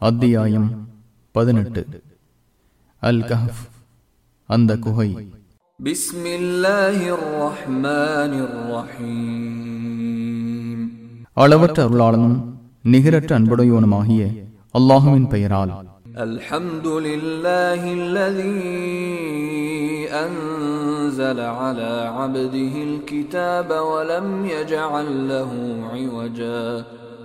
அத்தியாயம் பதினெட்டு அல் கஹப் அந்த குகை بسم الله الرحمن الرحيم அளவற்ற அருளாளனும் நிகரற்ற அன்புடையோனுமாகிய அல்லாஹுவின் பெயரால் الحمد لله الذي أنزل على عبده الكتاب ولم يجعل له عوجا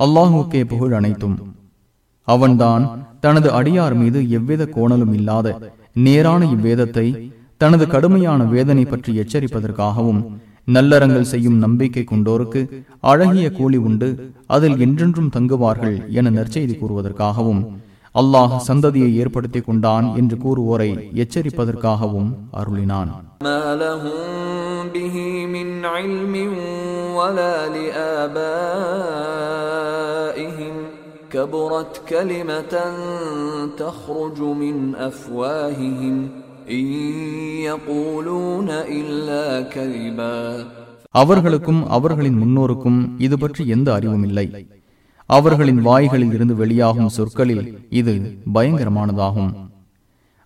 அல்லாஹுக்கே புகழ் அனைத்தும். அவன்தான் தனது அடியார் மீது எவ்வித கோணலும் இல்லாத நேரான இவ்வேதத்தை தனது கடுமையான வேதனை பற்றி எச்சரிப்பதற்காகவும் நல்லறங்கள் செய்யும் நம்பிக்கை கொண்டோருக்கு அழகிய கூலி உண்டு அதில் என்றென்றும் தங்குவார்கள் என நற்செய்தி கூறுவதற்காகவும் அல்லாஹ் சந்ததியை ஏற்படுத்தி கொண்டான் என்று கூறுவோரை எச்சரிப்பதற்காகவும் அருளினான். ما لهم به من علم ولا لآبائهم كبرت كلمة تخرج من أفواههم إن يقولون إلا كذبا அவர்களுக்கும் அவர்களின் முன்னோருக்கும் இது பற்றி எந்த அறிவும் இல்லை அவர்களின் வாய்களில் இருந்து வெளியாகும் சொற்களில் இது பயங்கரமானதாகும்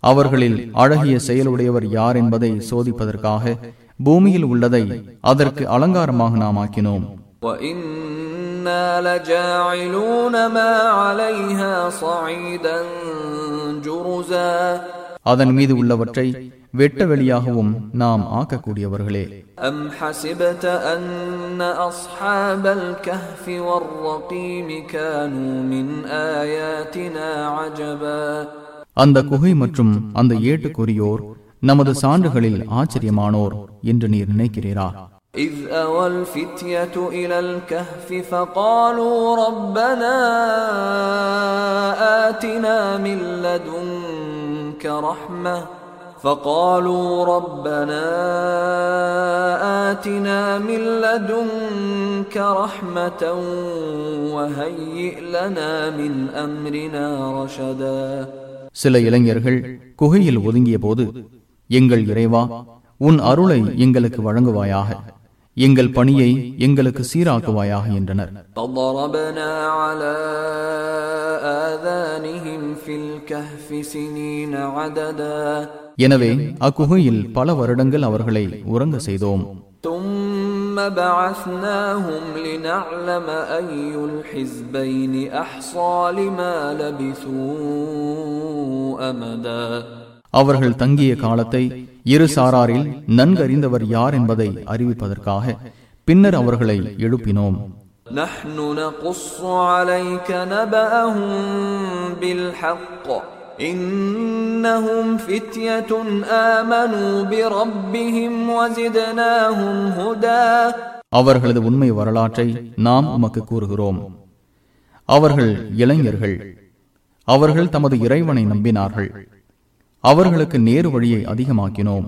அவர்களில் அழகிய செயலுடையவர் யார் என்பதை சோதிப்பதற்காக பூமியில் உள்ளதை அதற்கு அலங்காரமாக நாம் ஆக்கினோம். அதன் மீது உள்ளவற்றை வெட்ட வெளியாகவும் நாம் ஆக்கக்கூடியவர்களே. அஸ்ஹாபல் கஹ்ஃபி அந்த குகை மற்றும் அந்த ஏட்டுக்குரியோர் நமது சான்றுகளில் ஆச்சரியமானோர் என்று நீர் நினைக்கிறீரா إذ أوى الفتية إلى الكهف فقالوا ربنا آتنا من لدنك رحمة فقالوا ربنا آتنا من لدنك رحمة وهيئ لنا من أمرنا رشدا சில இளைஞர்கள் குகையில் ஒதுங்கிய போது எங்கள் இறைவா உன் அருளை எங்களுக்கு வழங்குவாயாக எங்கள் பணியை எங்களுக்கு சீராக்குவாயாக என்றனர். எனவே அக்குகையில் பல வருடங்கள் அவர்களை உறங்க செய்தோம். தும் ثم بعثناهم لنعلم أي الحزبين أحصى لما لبثوا أمدا அவர்கள் தங்கிய காலத்தை இரு சாராரில் நன்கறிந்தவர் யார் என்பதை அறிவிப்பதற்காக பின்னர் அவர்களை எழுப்பினோம் نحن نقص عليك نبأهم بالحق إنهم فتية آمنوا بربهم وزدناهم هدى அவர்களது உண்மை வரலாற்றை நாம் உமக்கு கூறுகிறோம் அவர்கள் இளைஞர்கள் அவர்கள் தமது இறைவனை நம்பினார்கள் அவர்களுக்கு நேரு வழியை அதிகமாக்கினோம்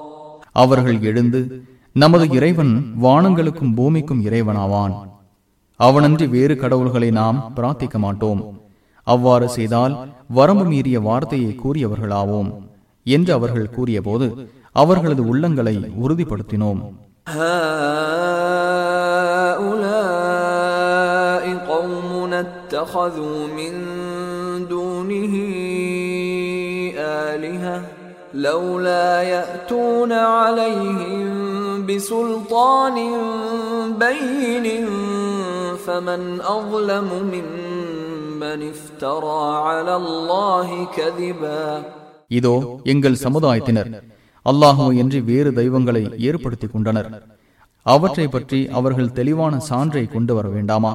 அவர்கள் எழுந்து நமது இறைவன் வானங்களுக்கும் பூமிக்கும் இறைவனாவான் அவனன்றி வேறு கடவுள்களை நாம் பிரார்த்திக்க மாட்டோம் அவ்வாறு செய்தால் வரம்பு மீறிய வார்த்தையை கூறியவர்களாவோம் என்று அவர்கள் கூறியபோது அவர்களது உள்ளங்களை உறுதிப்படுத்தினோம் هؤلاء قومنا اتخذوا من دونه آلهة لولا يأتون عليهم بسلطان بين فمن أظلم ممن افترى على الله كذبا இதோ எங்கள் சமுதாயத்தினர் அல்லாஹுவை என்று வேறு தெய்வங்களை ஏற்படுத்திக் கொண்டனர் அவற்றை பற்றி அவர்கள் தெளிவான சான்றை கொண்டு வர வேண்டாமா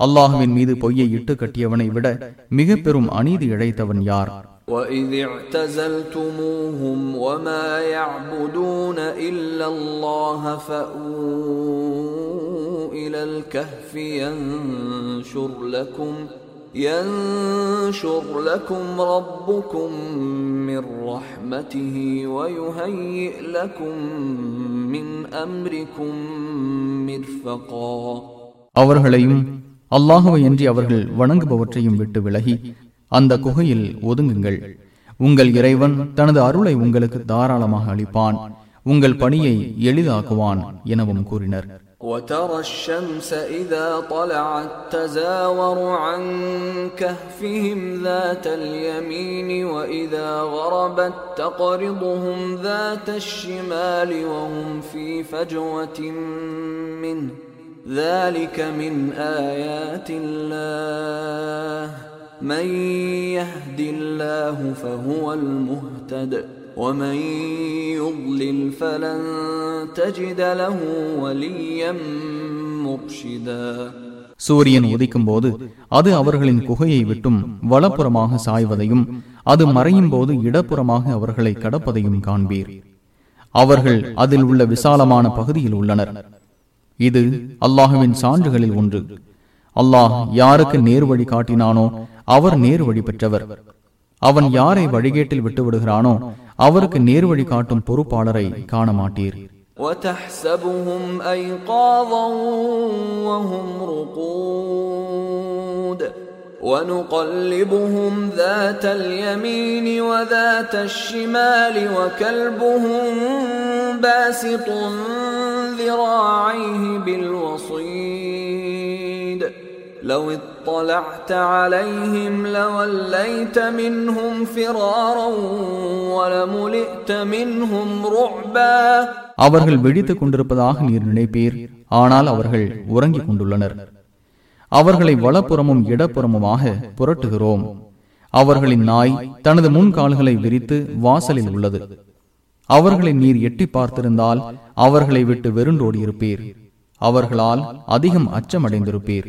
அல்லாஹுவின் மீது பொய்யை இட்டு கட்டியவனை விட மிக பெரும் அநீதி இழைத்தவன் யார் وإذ اعتزلتموهم وما يعبدون إلا الله فأووا إلى الكهف ينشر لكم ينشر لكم ربكم من رحمته ويهيئ لكم من أمركم مرفقا அவர்களையும் அல்லாஹுவை அன்றி அவர்கள் வணங்குபவற்றையும் விட்டு விலகி அந்த குகையில் ஒதுங்குங்கள் உங்கள் இறைவன் தனது அருளை உங்களுக்கு தாராளமாக அளிப்பான் உங்கள் பணியை எளிதாக்குவான் எனவும் கூறினர் وترى الشمس إذا طلعت تزاور عن كهفهم ذات اليمين وإذا غربت تقرضهم ذات الشمال وهم في فجوة منه ذلك من آيات الله من يهد الله فهو المهتد ومن يضلل فلن تجد له وليا مرشدا சூரியன் உதிக்கும் போது அது அவர்களின் குகையை விட்டும் வலப்புறமாக சாய்வதையும் அது மறையும் போது இடப்புறமாக அவர்களை கடப்பதையும் காண்பீர் அவர்கள் அதில் உள்ள விசாலமான பகுதியில் உள்ளனர் இது அல்லாஹுவின் சான்றுகளில் ஒன்று அல்லாஹ் யாருக்கு நேர் வழி காட்டினானோ அவர் நேர் வழி பெற்றவர் அவன் யாரை வழிகேட்டில் விட்டு விடுகிறானோ அவருக்கு நேர் வழி காட்டும் பொறுப்பாளரை காண மாட்டீர் وتحسبهم أيقاظا وهم رقود ونقلبهم ذات اليمين وذات الشمال وكلبهم باسط ذراعيه بالوصيد لو اطلعت عليهم لوليت منهم فرارا ولملئت منهم رعبا அவர்கள் விழித்துக் கொண்டிருப்பதாக நீர் நினைப்பீர் ஆனால் அவர்கள் உறங்கிக் கொண்டுள்ளனர் அவர்களை வலப்புறமும் இடப்புறமுமாக புரட்டுகிறோம் அவர்களின் நாய் தனது முன்கால்களை விரித்து வாசலில் உள்ளது அவர்களை நீர் எட்டி பார்த்திருந்தால் அவர்களை விட்டு வெருண்டோடியிருப்பீர் அவர்களால் அதிகம் அச்சமடைந்திருப்பீர்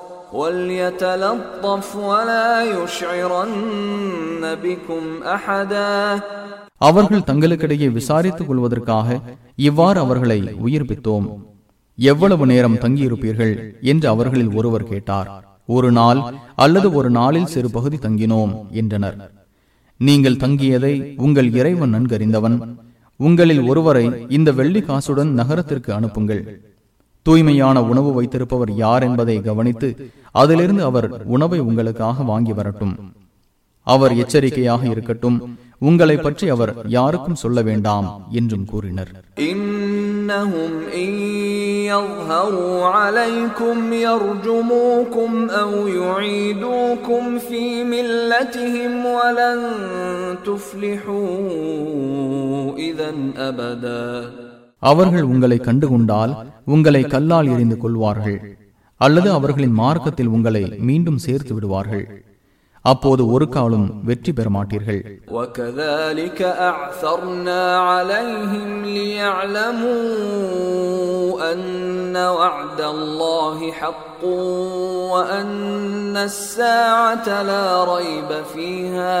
அவர்கள் தங்களுக்கிடையே விசாரித்துக் கொள்வதற்காக இவ்வாறு அவர்களை உயிர்ப்பித்தோம். எவ்வளவு நேரம் தங்கியிருப்பீர்கள்? என்று அவர்களில் ஒருவர் கேட்டார். ஒரு நாள் அல்லது ஒரு நாளில் சிறு பகுதி தங்கினோம் என்றனர். நீங்கள் தங்கியதை உங்கள் இறைவன் நன்கறிந்தவன். உங்களில் ஒருவரை இந்த வெள்ளி காசுடன் நகரத்திற்கு அனுப்புங்கள். தூய்மையான உணவு வைத்திருப்பவர் யார் என்பதை கவனித்து அதிலிருந்து அவர் உணவை உங்களுக்காக வாங்கி வரட்டும் அவர் எச்சரிக்கையாக இருக்கட்டும் உங்களை பற்றி அவர் யாருக்கும் சொல்ல வேண்டாம் என்றும் கூறினர் إنهم إن يظهروا عليكم يرجموكم أو يعيدوكم في ملتهم ولن تفلحوا إذا أبدا அவர்கள் உங்களை கண்டுகொண்டால் உங்களை கல்லால் எறிந்து கொள்வார்கள் அல்லது அவர்களின் மார்க்கத்தில் உங்களை மீண்டும் சேர்த்து விடுவார்கள் அப்போது ஒரு காலும் வெற்றி பெற மாட்டீர்கள் وكذلك أعثرنا عليهم ليعلموا أن وعد الله حق وأن الساعة لا ريب فيها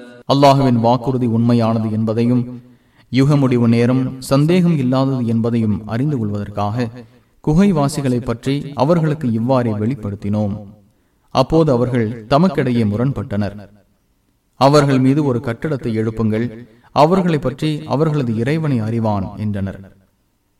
அல்லாஹுவின் வாக்குறுதி உண்மையானது என்பதையும் யுக முடிவு நேரம் சந்தேகம் இல்லாதது என்பதையும் அறிந்து கொள்வதற்காக குகைவாசிகளை பற்றி அவர்களுக்கு இவ்வாறே வெளிப்படுத்தினோம். அப்போது அவர்கள் தமக்கிடையே முரண்பட்டனர். அவர்கள் மீது ஒரு கட்டடத்தை எழுப்புங்கள் அவர்களை பற்றி அவர்களது இறைவனை அறிவான் என்றனர்.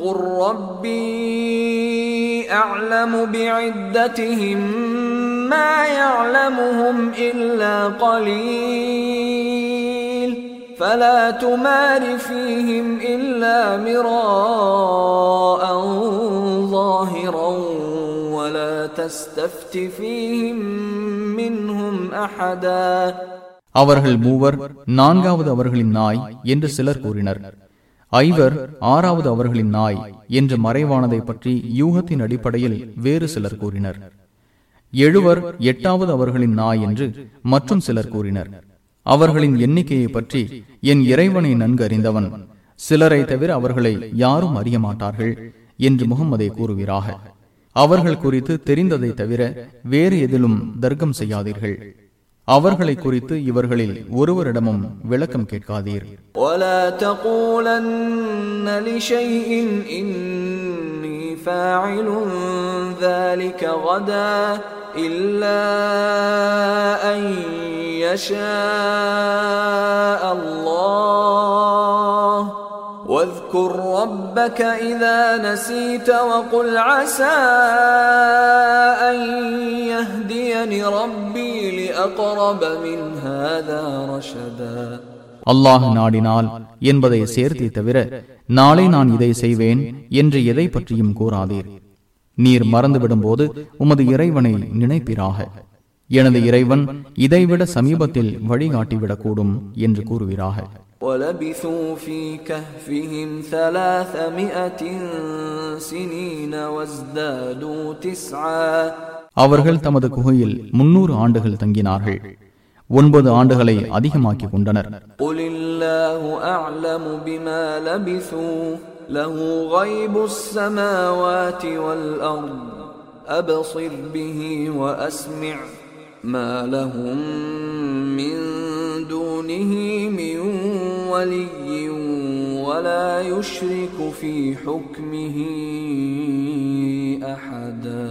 قل ربي أعلم بعدتهم ما يعلمهم إلا قليل فلا تمار فيهم إلا مراء ظاهرا ولا تستفت فيهم منهم أحدا அவர்கள் மூவர் நான்காவது அவர்களின் நாய் என்று சிலர் கூறினர் ஐவர் ஆறாவது அவர்களின் நாய் என்று மறைவானதை பற்றி யூகத்தின் அடிப்படையில் வேறு சிலர் கூறினர். எழுவர் எட்டாவது அவர்களின் நாய் என்று மற்றும் சிலர் கூறினர். அவர்களின் எண்ணிக்கையை பற்றி என் இறைவனை நன்கு அறிந்தவன் சிலரை தவிர அவர்களை யாரும் அறிய மாட்டார்கள் என்று முகம்மதை கூறுகிறார்கள் அவர்கள் குறித்து தெரிந்ததை தவிர வேறு எதிலும் தர்க்கம் செய்யாதீர்கள். அவர்களை குறித்து இவர்களில் ஒருவரிடமும் விளக்கம் கேட்காதீர். இல்ல واذكر ربك إذا نسيت وقل عسى أن يهديني ربي لأقرب من هذا رشدا அல்லாஹ் நாடினால் என்பதை சேர்த்தே தவிர நாளை நான் இதை செய்வேன் என்று எதை பற்றியும் கூறாதீர் நீர் மறந்துவிடும் போது உமது இறைவனை நினைப்பிராக எனது இறைவன் இதைவிட சமீபத்தில் வழிகாட்டிவிடக்கூடும் என்று கூறுவீராக ولبثوا في كهفهم ثلاثمائة سنين وازدادوا تسعا அவர்கள் தமது குகையில் முன்னூறு ஆண்டுகள் தங்கினார்கள் ஒன்பது ஆண்டுகளை அதிகமாக்கிக் கொண்டனர் قل الله أعلم بما لبثوا له غيب السماوات والأرض أبصر به وأسمع ما لهم من دونه من ولي ولا يشرك في حكمه أحدا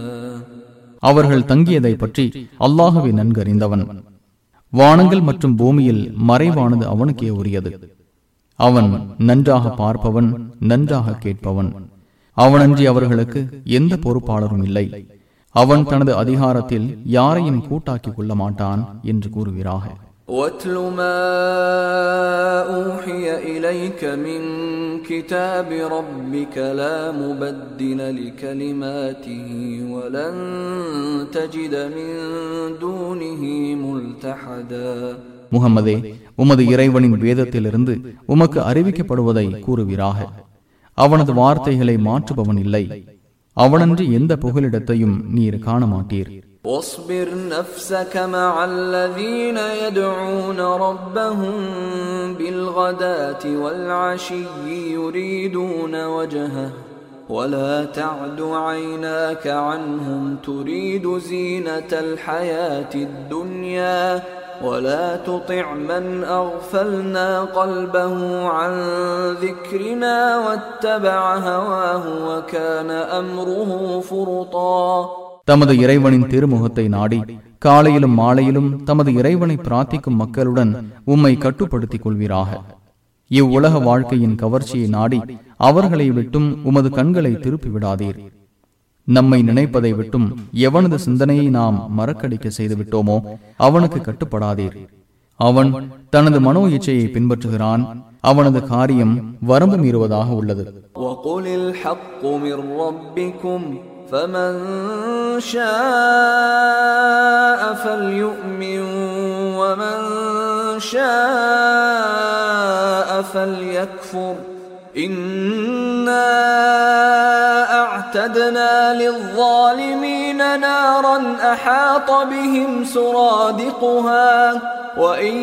அவர்கள் தங்கியதை பற்றி அல்லாஹுவை நன்கறிந்தவன் வானங்கள் மற்றும் பூமியில் மறைவானது அவனுக்கே உரியது அவன் நன்றாக பார்ப்பவன் நன்றாக கேட்பவன் அவனன்றி அவர்களுக்கு எந்த பொறுப்பாளரும் இல்லை அவன் தனது அதிகாரத்தில் யாரையும் கூட்டாக்கிக் கொள்ள மாட்டான் என்று கூறுகிறாக واتل ما أوحي إليك من كتاب ربك لا مبدل لكلماته ولن تجد من دونه ملتحدا முகம்மதே உமது இறைவனின் வேதத்திலிருந்து உமக்கு அறிவிக்கப்படுவதை கூறுவீராக அவனது வார்த்தைகளை மாற்றுபவன் இல்லை அவனன்றி எந்த புகலிடத்தையும் நீர் காண மாட்டீர் واصبر نفسك مع الذين يدعون ربهم بالغداة والعشي يريدون وجهه ولا تعد عيناك عنهم تريد زينة الحياة الدنيا ولا تطع من أغفلنا قلبه عن ذكرنا واتبع هواه وكان أمره فرطا தமது இறைவனின் திருமுகத்தை நாடி காலையிலும் மாலையிலும் தமது இறைவனை பிரார்த்திக்கும் மக்களுடன் உம்மை கட்டுப்படுத்திக் கொள்வீராக இவ்வுலக வாழ்க்கையின் கவர்ச்சியை நாடி அவர்களை விட்டும் உமது கண்களை திருப்பி விடாதீர் நம்மை நினைப்பதை விட்டும் எவனது சிந்தனையை நாம் மறக்கடிக்க செய்து விட்டோமோ அவனுக்கு கட்டுப்படாதீர் அவன் தனது மனோ இச்சையை பின்பற்றுகிறான் அவனது காரியம் வரம்பு மீறுவதாக உள்ளது وقل الحق من ربكم فمن شاء فليؤمن ومن شاء فليكفر إنا أعتدنا للظالمين نارا أحاط بهم سرادقها وإن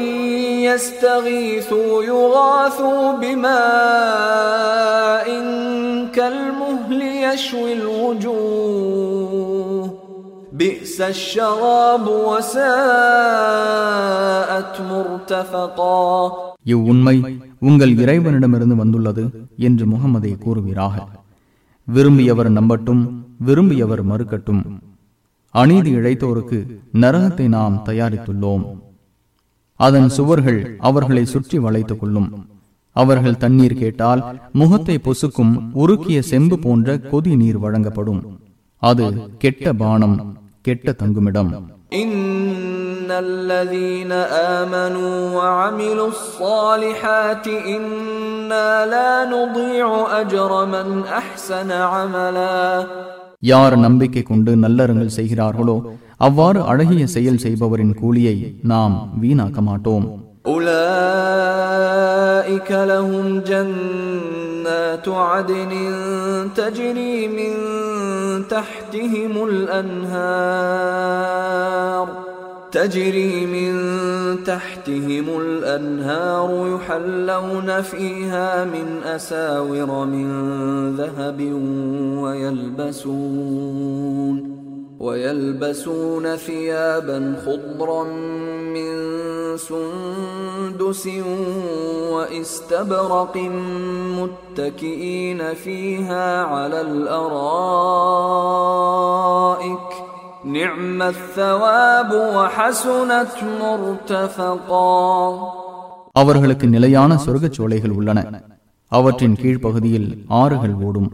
يستغيثوا يغاثوا بماء كالمهل يشوي الوجوه بئس الشراب وساءت مرتفقا இவ்வுண்மை உங்கள் இறைவனிடமிருந்து வந்துள்ளது என்று முகமதை கூறுவீராக. விரும்பியவர் நம்பட்டும் விரும்பியவர் மறுக்கட்டும். அநீதி இழைத்தோருக்கு நரகத்தை நாம் தயாரித்துள்ளோம். அதன் சுவர்கள் அவர்களை சுற்றி வளைத்துக் கொள்ளும். அவர்கள் தண்ணீர் கேட்டால் முகத்தை பொசுக்கும் உருக்கிய செம்பு போன்ற கொதி நீர் வழங்கப்படும். அது கெட்ட பானம் கெட்ட தங்குமிடம். إن الذين آمنوا وعملوا الصالحات إنا لا نضيع أجر من أحسن عملا யார் நம்பிக்கை கொண்டு நல்லறங்கள் செய்கிறார்களோ அவ்வாறு அழகிய செயல் செய்பவரின் கூலியை நாம் வீணாக்க மாட்டோம் أولئك لهم جنات عدن تجري من تحتهم الأنهار تجري من تحتهم الأنهار يحلون فيها من أساور من ذهب ويلبسون ويلبسون ثيابا خضرا من سندس واستبرق متكئين فيها على الأرائك نعم الثواب وحسنت مرتفقا அவர்களுக்கு நிலையான சொர்க்கச் சோலைகள் உள்ளன அவற்றின் கீழ்ப்பகுதியில் ஆறுகள் ஓடும்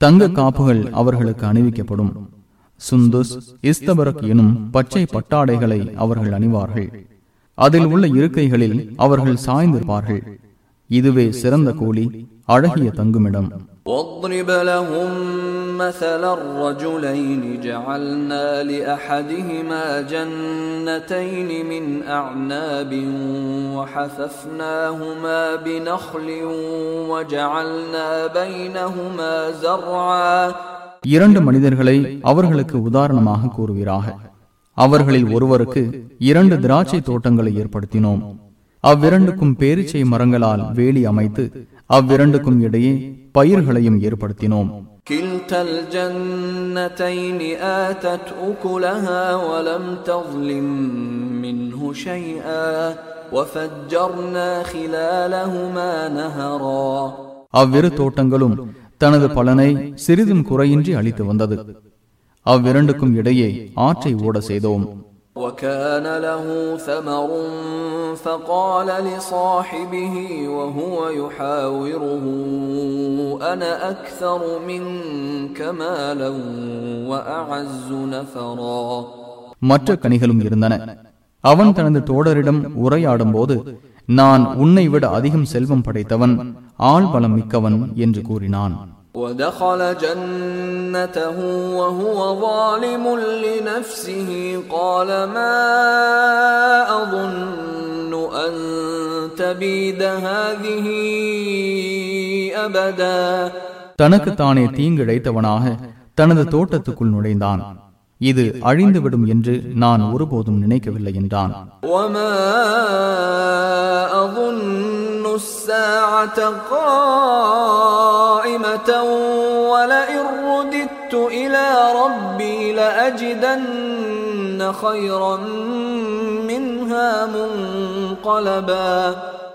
தங்க காப்புகள் அவர்களுக்கு அணிவிக்கப்படும் சுந்துஸ் இஸ்தபரக் எனும் பச்சை பட்டாடைகளை அவர்கள் அணிவார்கள் அதில் உள்ள இருக்கைகளில் அவர்கள் சாய்ந்திருப்பார்கள் இதுவே சிறந்த கூலி அழகிய தங்குமிடம் واضرب لهم مثل الرجلين جعلنا لأحدهما جنتين من أعناب وحففناهما بنخل وجعلنا بينهما زرعا இரண்டு மனிதர்களை அவர்களுக்கு உதாரணமாக கூறுவீராக அவர்களில் ஒருவருக்கு இரண்டு திராட்சை தோட்டங்களை ஏற்படுத்தினோம் அவ்விரண்டுக்கும் பேரிச்சை மரங்களால் வேலி அமைத்து அவ்விரண்டுக்கும் இடையே பயிர்களையும் ஏற்படுத்தினோம். அவ்விரு தோட்டங்களும் தனது பலனை சிறிதும் குறையின்றி அளித்து வந்தது. அவ்விரண்டுக்கும் இடையே ஆற்றை ஓட செய்தோம். وكان له ثمر فقال لصاحبه وهو يحاوره انا اكثر منك مالا واعز نفرا மற்ற கனிகளும் இருந்தன அவன் தனது தோழரிடம் உரையாடும் போது நான் உன்னை விட அதிகம் செல்வம் படைத்தவன் ஆள் பலம் மிக்கவன் என்று கூறினான் ودخل جنته وهو ظالم لنفسه قال ما اظن ان تبيد هذه ابدا தனக்கு தானே தீங்கிழைத்தவனாக தனது தோட்டத்துக்குள் நுழைந்தான் இது அழிந்துவிடும் என்று நான் ஒருபோதும் நினைக்கவில்லை என்றான்.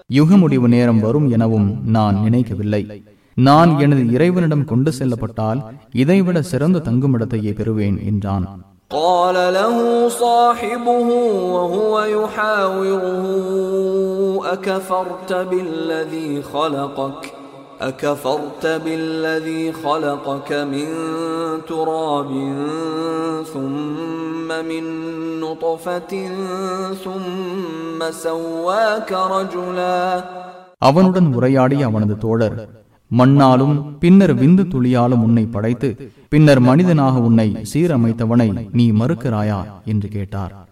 யுக முடிவு நேரம் வரும் எனவும் நான் நினைக்கவில்லை. நான் எனது இறைவனிடம் கொண்டு செல்லப்பட்டால் இதைவிட சிறந்த தங்குமிடத்தையே பெறுவேன் என்றான் قال له صاحبه وهو يحاوره أكفرت بالذي خلقك أكفرت بالذي خلقك من تراب ثم من نطفة ثم سواك رجلا அவனுடன் உரையாடிய அவனது தோழர் மண்ணாலும் பின்னர் விந்து துளியாலும் உன்னை படைத்து பின்னர் மனிதனாக உன்னை சீரமைத்தவனை நீ மறுக்கிறாயா? என்று கேட்டார்.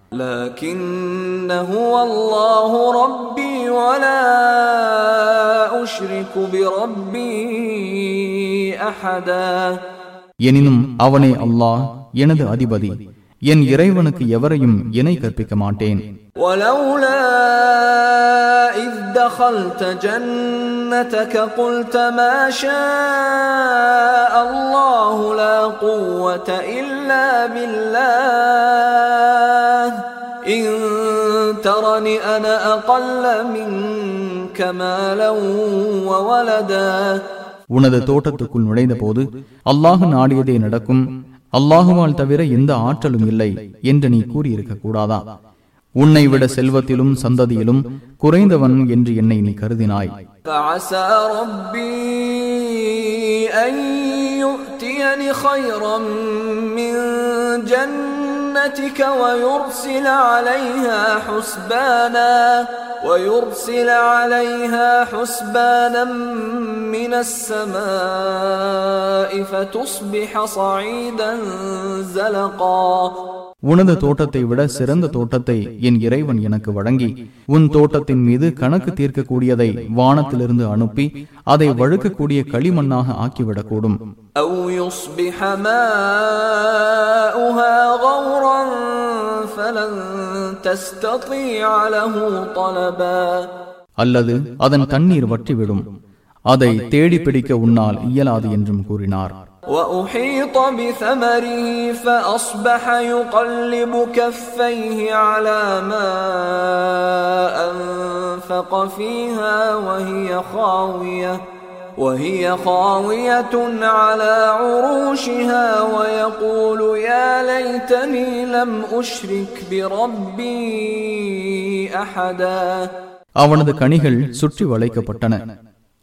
எனினும் அவனே அல்லாஹ் எனது அதிபதி. என் இறைவனுக்கு எவரையும் இணை கற்பிக்க மாட்டேன். ولولا إذ دخلت جنتك قلت ما شاء الله لا قوة إلا بالله إن ترني أنا أقل منك مالا وولدا உனது தோட்டத்துக்குள் நுழைந்த போது அல்லாஹ் நாடியதே நடக்கும் அல்லாஹுவால் தவிர எந்த ஆற்றலும் இல்லை என்று நீ கூறியிருக்க கூடாதா உன்னை விட செல்வத்திலும் சந்ததியிலும் குறைந்தவன் என்று என்னை நீ கருதினாய் فعسى ربي أن يؤتيني خيرا من جنتك ويرسل عليها حسبانا ويرسل عليها حسبانا من السماء فتصبح صعيدا زلقا உனது தோட்டத்தை விட சிறந்த தோட்டத்தை என் இறைவன் எனக்கு வழங்கி உன் தோட்டத்தின் மீது கணக்கு தீர்க்கக்கூடியதை வானத்திலிருந்து அனுப்பி அதை வழுக்கக்கூடிய களிமண்ணாக ஆக்கிவிடக்கூடும். அல்லது அதன் தண்ணீர் வற்றிவிடும். அதை தேடி பிடிக்க உன்னால் இயலாது என்றும் கூறினார். وأحيط بثمره فأصبح يقلب كفيه على ما أنفق فيها وهي خاوية وهي خاوية على عروشها ويقول يا ليتني لم أشرك بربي أحدا அவனது கனிகள் சுற்றி வளைக்கப்பட்டன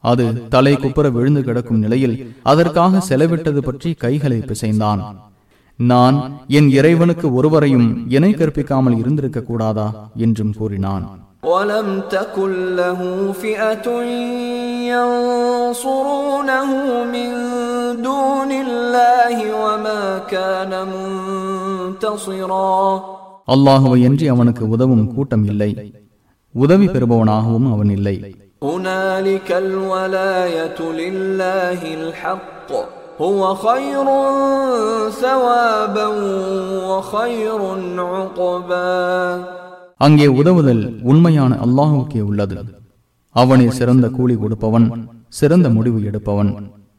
அது தலை குப்புற விழுந்து கிடக்கும் நிலையில் அதற்காக செலவிட்டது பற்றி கைகளை பிசைந்தான் நான் என் இறைவனுக்கு ஒருவரையும் இணை கற்பிக்காமல் இருந்திருக்க கூடாதா என்றும் கூறினான் ولم تكن له فئة ينصرونه من دون الله وما كان منتصرا அல்லாஹுவை என்று அவனுக்கு உதவும் கூட்டம் இல்லை உதவி பெறுபவனாகவும் அவன் இல்லை هنالك الولاية لله الحق هو خير ثوابا وخير عقبا அங்கே உதவுதல் உண்மையான அல்லாஹுக்கே உள்ளது அவனே சிறந்த கூலி கொடுப்பவன் சிறந்த முடிவு எடுப்பவன்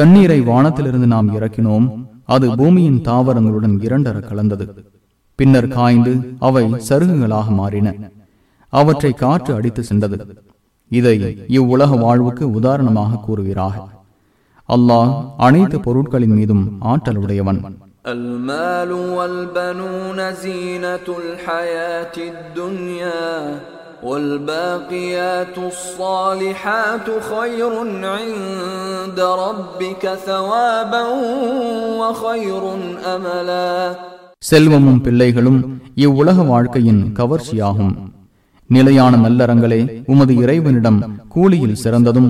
தண்ணீரை வானத்திலிருந்து நாம் இறக்கினோம் அது பூமியின் தாவரங்களுடன் இரண்டர கலந்தது பின்னர் காய்ந்து அவை சருகுகளாக மாறின அவற்றை காற்று அடித்து சென்றது இதை இவ்வுலக வாழ்வுக்கு உதாரணமாக கூறுகிறார் அல்லாஹ் அனைத்து பொருட்களின் மீதும் ஆற்றலுடையவன் المال والبنون زينة الحياة الدنيا والباقيات الصالحات خير عند ربك ثوابا وخير أملا செல்வமும் பிள்ளைகளும் இவ்வுலக வாழ்க்கையின் கவர்ச்சியாகும் நிலையான நல்லறங்களே உமது இறைவனிடம் கூலியில் சிறந்ததும்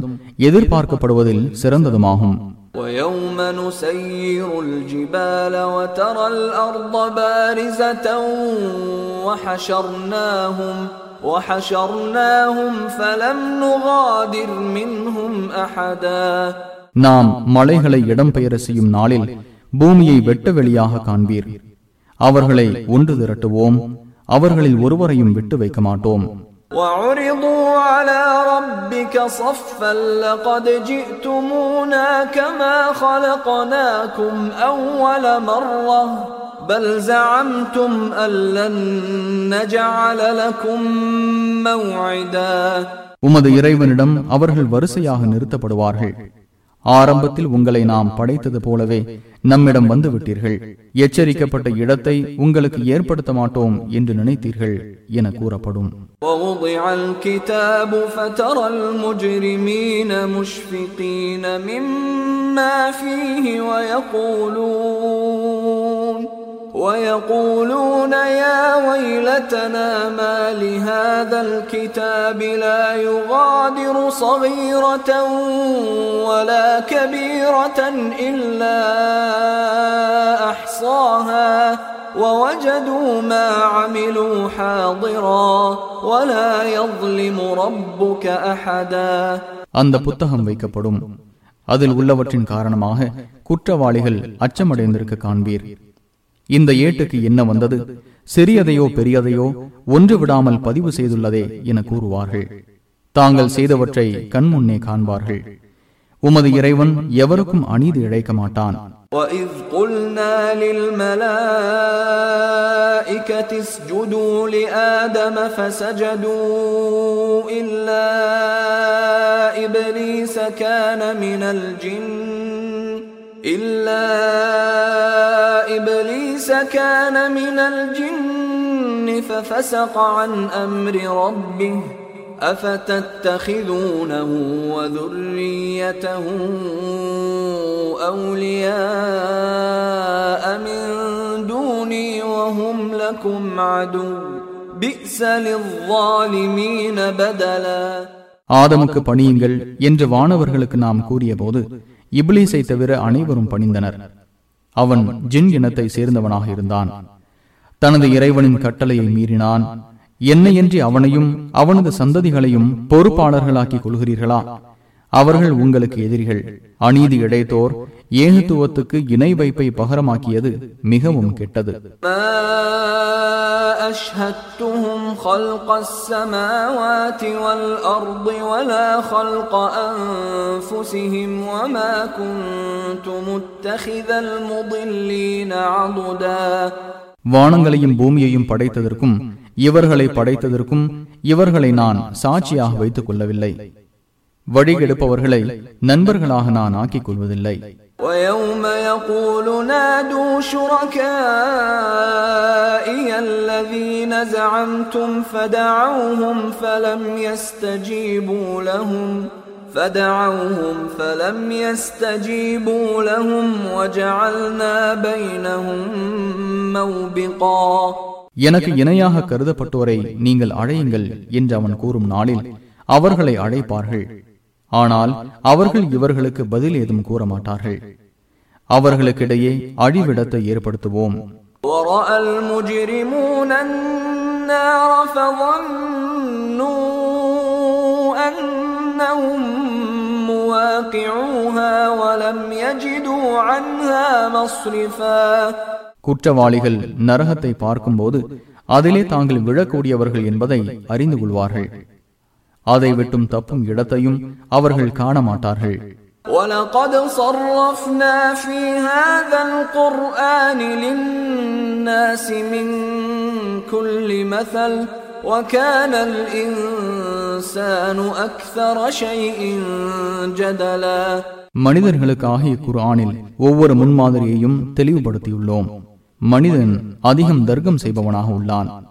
எதிர்பார்க்கப்படுவதில் சிறந்ததுமாகும் ويوم نسير الجبال وترى الأرض بارزة وحشرناهم وحشرناهم فلم نغادر منهم أحدا நாம் மலைகளை இடம்பெயர செய்யும் நாளில் பூமியை வெட்ட வெளியாக காண்பீர் அவர்களை ஒன்று திரட்டுவோம் அவர்களில் ஒருவரையும் விட்டு வைக்க மாட்டோம் وعرضوا على ربك صفا لقد جئتمونا كما خلقناكم أول مرة بل زعمتم أن لن نجعل لكم موعدا உமது இறைவனிடம் அவர்கள் வரிசையாக நிறுத்தப்படுவார்கள் ஆரம்பத்தில் உங்களை நாம் படைத்தது போலவே நம்மிடம் வந்து விட்டீர்கள் எச்சரிக்கப்பட்ட இடத்தை உங்களுக்கு ஏற்படுத்த மாட்டோம் என்று நினைத்தீர்கள் என கூறப்படும் ووضع الكتاب فترى المجرمين مشفقين مما فيه ويقولون ويقولون يا ويلتنا ما لهذا الكتاب لا يغادر صغيرة ولا كبيرة إلا أحصاها ووجدوا ما عملوا حاضرا ولا يظلم ربك أحدا அந்த புத்தகம் வைக்கப்படும் அதில் உள்ளவற்றின் காரணமாக குற்றவாளிகள் அச்சமடைந்திருக்க காண்பீர் இந்த ஏட்டுக்கு என்ன வந்தது சிறியதையோ பெரியதையோ ஒன்று விடாமல் பதிவு செய்துள்ளதே என கூறுவார்கள் தாங்கள் செய்தவற்றை கண்முன்னே காண்பார்கள் உமது இறைவன் எவருக்கும் அநீதி இழைக்க மாட்டான் وإذ قلنا للملائكة اسجدوا لآدم فسجدوا إلا إبليس كان من الجن إلا إبليس كان من الجن ففسق عن أمر ربه أفتتخذونه وذريته أولياء من دوني وهم لكم عدو بئس للظالمين بدلا ஆதமுக்கு பணியுங்கள் என்று வானவர்களுக்கு நாம் கூறியபோது இப்லீஸை தவிர அனைவரும் பணிந்தனர். அவன் ஜின் இனத்தை சேர்ந்தவனாக இருந்தான். தனது இறைவனின் கட்டளையை மீறினான். என்னையன்றி அவனையும் அவனது சந்ததிகளையும் பொறுப்பாளர்களாக்கிக் கொள்கிறீர்களா? அவர்கள் உங்களுக்கு எதிரிகள். அநீதி இடைத்தோர் ஏகத்துவத்துக்கு இணை வைப்பை பகரமாக்கியது மிகவும் கெட்டது ما أشهدتهم خلق السماوات والأرض ولا خلق أنفسهم وما كنت متخذ المضلين عضدا வானங்களையும் பூமியையும் படைத்ததற்கும் இவர்களை படைத்ததற்கும் இவர்களை நான் சாட்சியாக வைத்துக் கொள்ளவில்லை வழிகெடுப்பவர்களை நண்பர்களாக நான் ஆக்கிக் கொள்வதில்லை ويوم يقول نادوا شركائي الذين زعمتم فدعوهم فلم يستجيبوا لهم فدعوهم فلم يستجيبوا لهم وجعلنا بينهم موبقا எனக்கு இணையாக கருதப்பட்டோரை நீங்கள் அழையுங்கள் என்று அவன் கூறும் நாளில் அவர்களை அழைப்பார்கள் ஆனால் அவர்கள் இவர்களுக்கு பதில் ஏதும் கூற மாட்டார்கள் அவர்களுக்கிடையே அழிவிடத்தை ஏற்படுத்துவோம். குற்றவாளிகள் நரகத்தை பார்க்கும்போது அதிலே தாங்கள் விழக்கூடியவர்கள் என்பதை அறிந்து கொள்வார்கள். அதை விட்டும் தப்பும் இடத்தையும் அவர்கள் காண மாட்டார்கள் ولقد صرفنا في هذا القرآن للناس من كل مثل وكان الإنسان أكثر شيء جدلا மனிதர்களுக்காக இக்குர்ஆனில் ஒவ்வொரு முன்மாதிரியையும் தெளிவுபடுத்தியுள்ளோம் மனிதன் அதிகம் தர்க்கம் செய்பவனாக உள்ளான்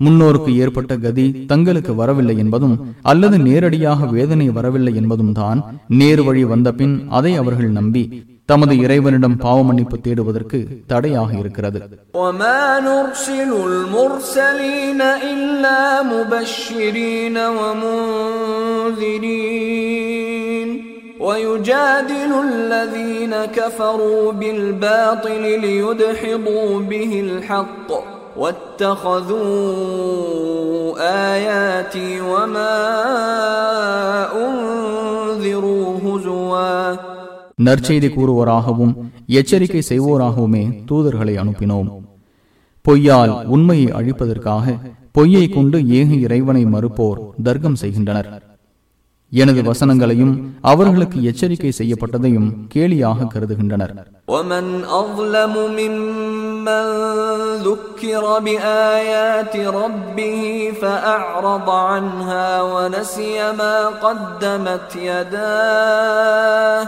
முன்னோருக்கு ஏற்பட்ட கதி தங்களுக்கு வரவில்லை என்பதும் அல்லது நேரடியாக வேதனை வரவில்லை என்பதும் தான் நேரு வழி வந்த பின் அதை அவர்கள் நம்பி தமது இறைவனிடம் பாவ மன்னிப்பு தேடுவதற்கு தடையாக இருக்கிறது وما نرسل المرسلين إلا مبشرين ومنذرين ويجادل الذين كفروا بالباطل ليدحضوا به الحق واتخذوا آياتي وما أنذروا هزوا நற்செய்தி கூறுவோராகவும் எச்சரிக்கை செய்வோராகவுமே தூதர்களை அனுப்பினோம் பொய்யால் உண்மையை அழிப்பதற்காக பொய்யை கொண்டு ஏக இறைவனை மறுப்போர் தர்க்கம் செய்கின்றனர் எனது வசனங்களையும் அவர்களுக்கு எச்சரிக்கை செய்யப்பட்டதையும் கேலியாக கருதுகின்றனர் من ذكر بآيات ربه فأعرض عنها ونسي ما قدمت يداه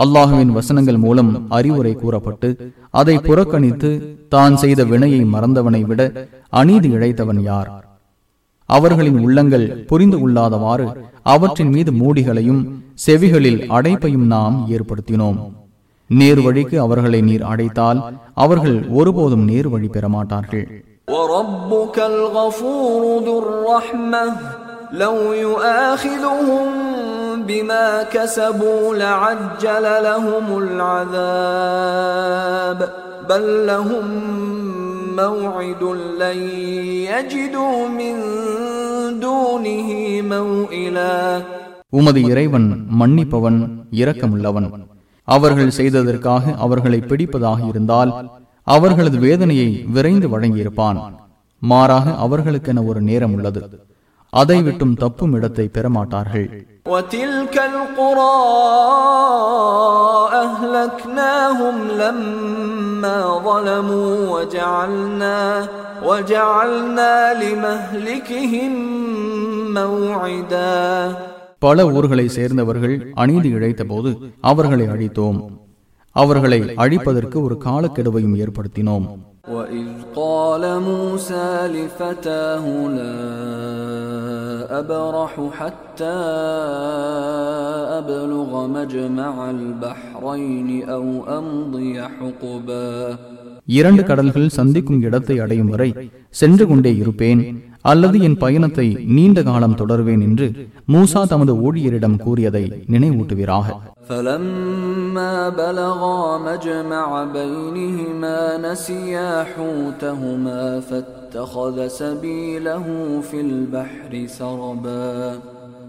அல்லாஹுவின் வசனங்கள் மூலம் அறிவுரை கூறப்பட்டு அதை புறக்கணித்து தான் செய்த வினையை மறந்தவனை விட அநீதி இழைத்தவன் யார்? அவர்களின் உள்ளங்கள் புரிந்து கொள்ளாதவாறு அவற்றின் மீது மூடிகளையும் செவிகளில் அடைப்பையும் நாம் ஏற்படுத்தினோம். நேர் வழிக்கு அவர்களை நீர் அடைத்தால் அவர்கள் ஒருபோதும் நேர் வழி பெற மாட்டார்கள். وربك الغفور ذو الرحمة لو يؤاخذهم بما كسبوا لعجل لهم العذاب بل لهم موعد لن يجدوا من دونه موئلا உமது இறைவன் மன்னிப்பவன் இரக்கமுள்ளவன் அவர்கள் செய்ததற்காக அவர்களை பிடிப்பதாக இருந்தால் அவர்களது வேதனையை விரைந்து வழங்கியிருப்பான் மாறாக அவர்களுக்கென ஒரு நேரம் உள்ளது அதை விட்டும் தப்பும் இடத்தை பெறமாட்டார்கள் وتلك القرى أهلكناهم لما ظلموا وجعلنا وجعلنا لمهلكهم موعدا பல ஊர்களை சேர்ந்தவர்கள் அநீதி இழைத்த போது அவர்களை அழித்தோம் அவர்களை அழிப்பதற்கு ஒரு காலக்கெடுவையும் ஏற்படுத்தினோம் وإذ قال موسى لفتاه لا أبرح حتى أبلغ مجمع البحرين أو أمضي حقبا இரண்டு கடல்கள் சந்திக்கும் இடத்தை அடையும் வரை சென்று கொண்டே இருப்பேன் அல்லது என் பயணத்தை நீண்ட காலம் தொடர்வேன் என்று மூசா தமது ஊழியரிடம் கூறியதை நினைவூட்டுவீராக.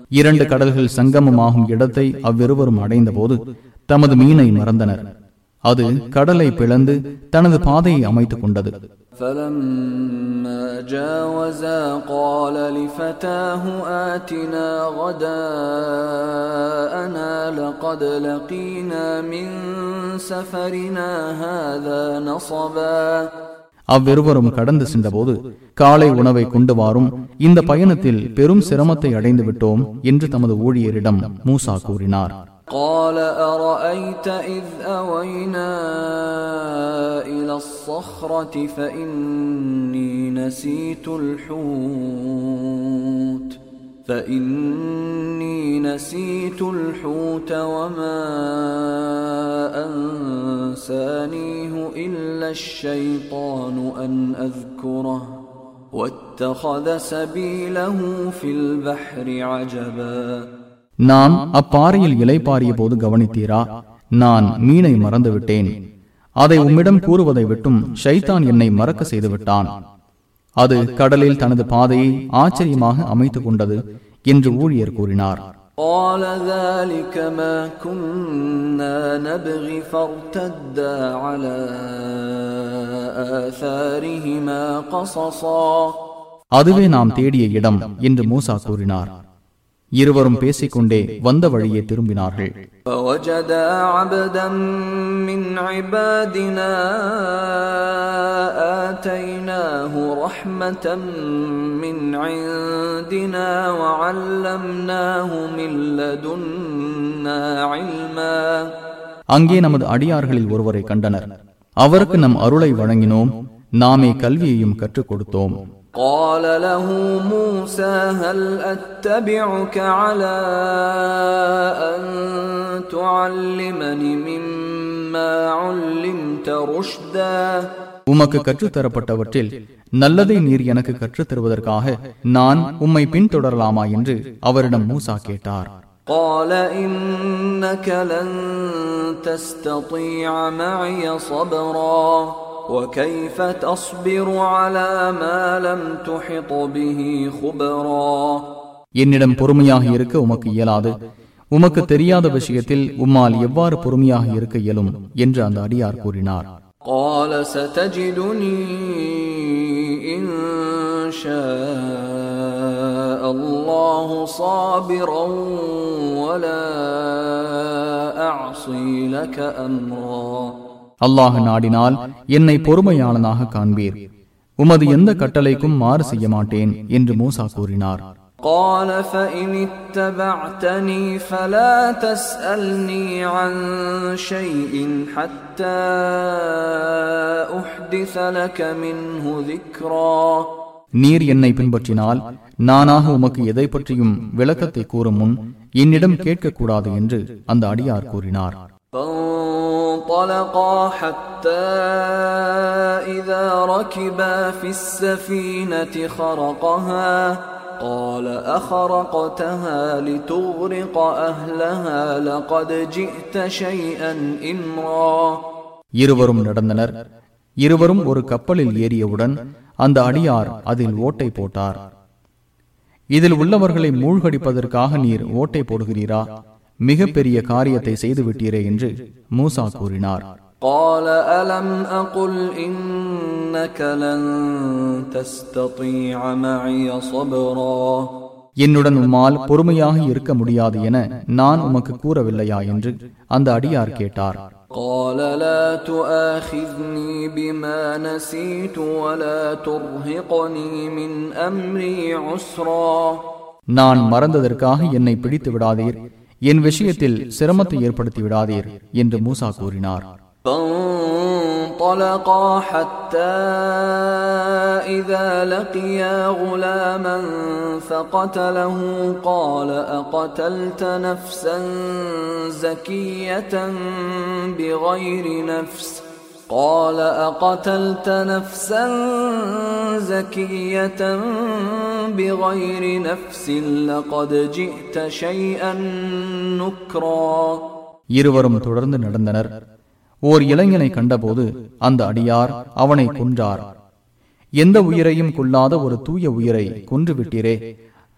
இரண்டு கடல்கள் சங்கமமாகும் இடத்தை அவ்விருவரும் அடைந்த போது தமது மீனை மறந்தனர். அது கடலை பிளந்து தனது பாதையை அமைத்துக் கொண்டது. فلما جاوزا قال لفتاه آتنا غداءنا لقد لقينا من سفرنا هذا نصبا அவ்விருவரும் கடந்து சென்றபோது காலை உணவை கொண்டு வாரும் இந்த பயணத்தில் பெரும் சிரமத்தை அடைந்து விட்டோம் என்று தமது ஊழியரிடம் மூசா கூறினார் قال أرأيت إذ أوينا إلى الصخرة فإني نسيت الحوت فإني نسيت الحوت وما أنسانيه إلا الشيطان أن أذكره واتخذ سبيله في البحر عجبا. நாம் அப்பாறையில் இலைப்பாரிய போது கவனித்தீரா நான் மீனை மறந்துவிட்டேன் அதை உம்மிடம் கூறுவதை விட்டும் ஷைத்தான் என்னை மறக்க செய்து விட்டான் அது கடலில் தனது பாதையை ஆச்சரியமாக அமைத்துக் கொண்டது என்று ஊழியர் கூறினார் قال ذلك ما كنا نبغي فارتدا على آثارهما قصصا அதுவே நாம் தேடிய இடம் என்று மூசா கூறினார் இருவரும் பேசிக்கொண்டே வந்த வழியே திரும்பினார்கள். அங்கே நமது அடியார்களில் ஒருவரை கண்டனர். அவருக்கு நம் அருளை வழங்கினோம். நாமே கல்வியையும் கற்றுக் கொடுத்தோம். قال له موسى هل أتبعك على أن تعلمني مما علمت رشدا உமக்கு கற்றுத்தரப்பட்டவற்றில் நல்லதை நீர் எனக்கு கற்றுத் தருவதற்காக நான் உம்மை பின்தொடரலாமா என்று அவரிடம் மூசா கேட்டார் قال إنك لن تستطيع معي صبرا وكيف تصبر على ما لم تحط به خبرا என்னிடம் பொறுமையாக இருக்க உமக்கு இயலாது உமக்கு தெரியாத விஷயத்தில் உம்மால் எவ்வாறு பொறுமையாக இருக்க இயலும் என்று அந்த அடியார் கூறினார் قال ستجدني إن شاء الله صابرا ولا أعصي لك أمرا அல்லாஹ் நாடினால் என்னை பொறுமையாளனாக காண்பீர் உமது எந்த கட்டளைக்கும் மாறு செய்ய மாட்டேன் என்று மூசா கூறினார் قال فإن اتبعتني فلا تسألني عن شيء حتى أحدث لك منه ذكرا நீர் என்னை பின்பற்றினால் நானாக உமக்கு எதை பற்றியும் விளக்கத்தை கூறும் முன் என்னிடம் கேட்கக்கூடாது என்று அந்த அடியார் கூறினார் فانطلقا حتى إذا ركبا في السفينة خرقها قال أخرقتها لتغرق أهلها لقد جئت شيئا إمرا இருவரும் நடந்தனர் இருவரும் ஒரு கப்பலில் ஏறியவுடன் அந்த அடியார் அதில் ஓட்டை போட்டார் இதில் உள்ளவர்களை மூழ்கடிப்பதற்காக நீர் ஓட்டை போடுகிறீரா மிக பெரிய காரியத்தை செய்து விட்டீரே என்று மூசா கூறினார் قال ألم أقل إنك لن تستطيع معي صبرا என்னுடன் உம்மால் பொறுமையாக இருக்க முடியாது என நான் உமக்கு கூறவில்லையா என்று அந்த அடியார் கேட்டார் قال لا تؤاخذني بما نسيت ولا ترهقني من أمري عسرا நான் மறந்ததற்காக என்னை பிடித்து விடாதீர் என் விஷயத்தில் சிரமத்தை ஏற்படுத்தி விடாதீர் என்று மூசா கூறினார் فانطلقا حتى إذا لقيا غلاما فقتله قال أقتلت نفسا زكية بغير نفس قال أقتلت نفسا زكية بغير نفس لقد جئت شيئا نكرا இருவரும் தொடர்ந்து நடந்தனர் ஓர் இளைஞனை கண்டபோது அந்த அடியார் அவனை கொன்றார் எந்த உயிரையும் கொல்லாத ஒரு தூய உயிரை கொன்று விட்டீரே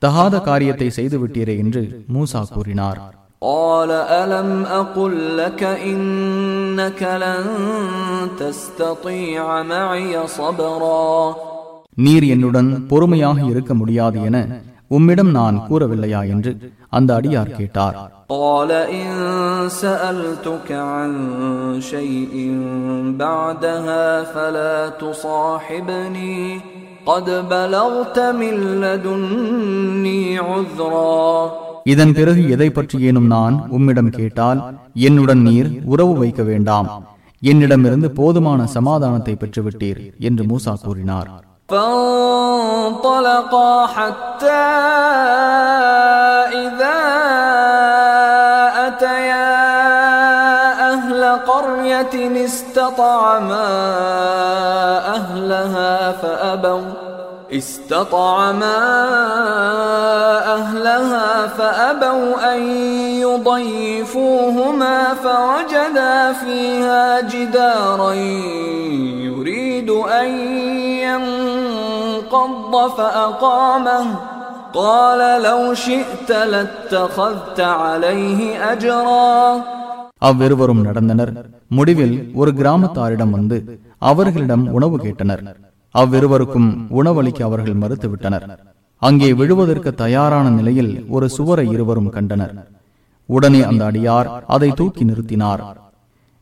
தகாத காரியத்தை செய்து விட்டீரே என்று மூசா கூறினார் قال ألم أقل لك إنك لن تستطيع معي صبرا நீர் என்னுடன் பொறுமையாக இருக்க முடியாது என உம்மிடம் நான் கூறவில்லையா என்று அந்த அடியார் கேட்டார் قال إن سألتك عن شيء بعدها فلا تصاحبني قد بلغت من لدني عذرا இதன் பிறகு எதை பற்றியேனும் நான் உம்மிடம் கேட்டால் என்னுடன் நீர் உறவு வைக்க வேண்டாம் என்னிடமிருந்து போதுமான சமாதானத்தை பெற்றுவிட்டீர் என்று மூசா கூறினார் فانطلقا حتى إذا أتيا أهل قرية استطعما أهلها فأبوا استطعما أهلها فأبوا أن يضيفوهما فوجدا فيها جدارا يريد أن ينقض فأقامه قال لو شئت لاتخذت عليه أجرا அவ்விருவரும் நடந்தனர் முடிவில் ஒரு கிராமத்தாரிடம் வந்து அவர்களிடம் உணவு கேட்டனர் அவ்விருவருக்கும் உணவளிக்க அவர்கள் மறுத்துவிட்டனர். அங்கே விழுவதற்கு தயாரான நிலையில் ஒரு சுவரை இருவரும் கண்டனர். உடனே அந்த அடியார் அதை தூக்கி நிறுத்தினார்.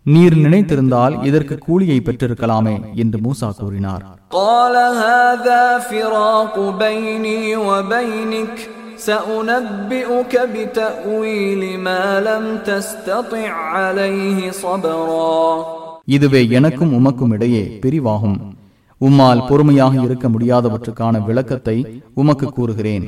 நீர் நினைத்திருந்தால் இதற்கு கூலியை பெற்றிருக்கலாமே என்று மூசா கூறினார். இதுவே எனக்கும் உமக்கும் இடையே பிரிவாகும். உம்மால் பொறுமையாக இருக்க முடியாதவற்றுக்கான விளக்கத்தை உமக்கு கூறுகிறேன்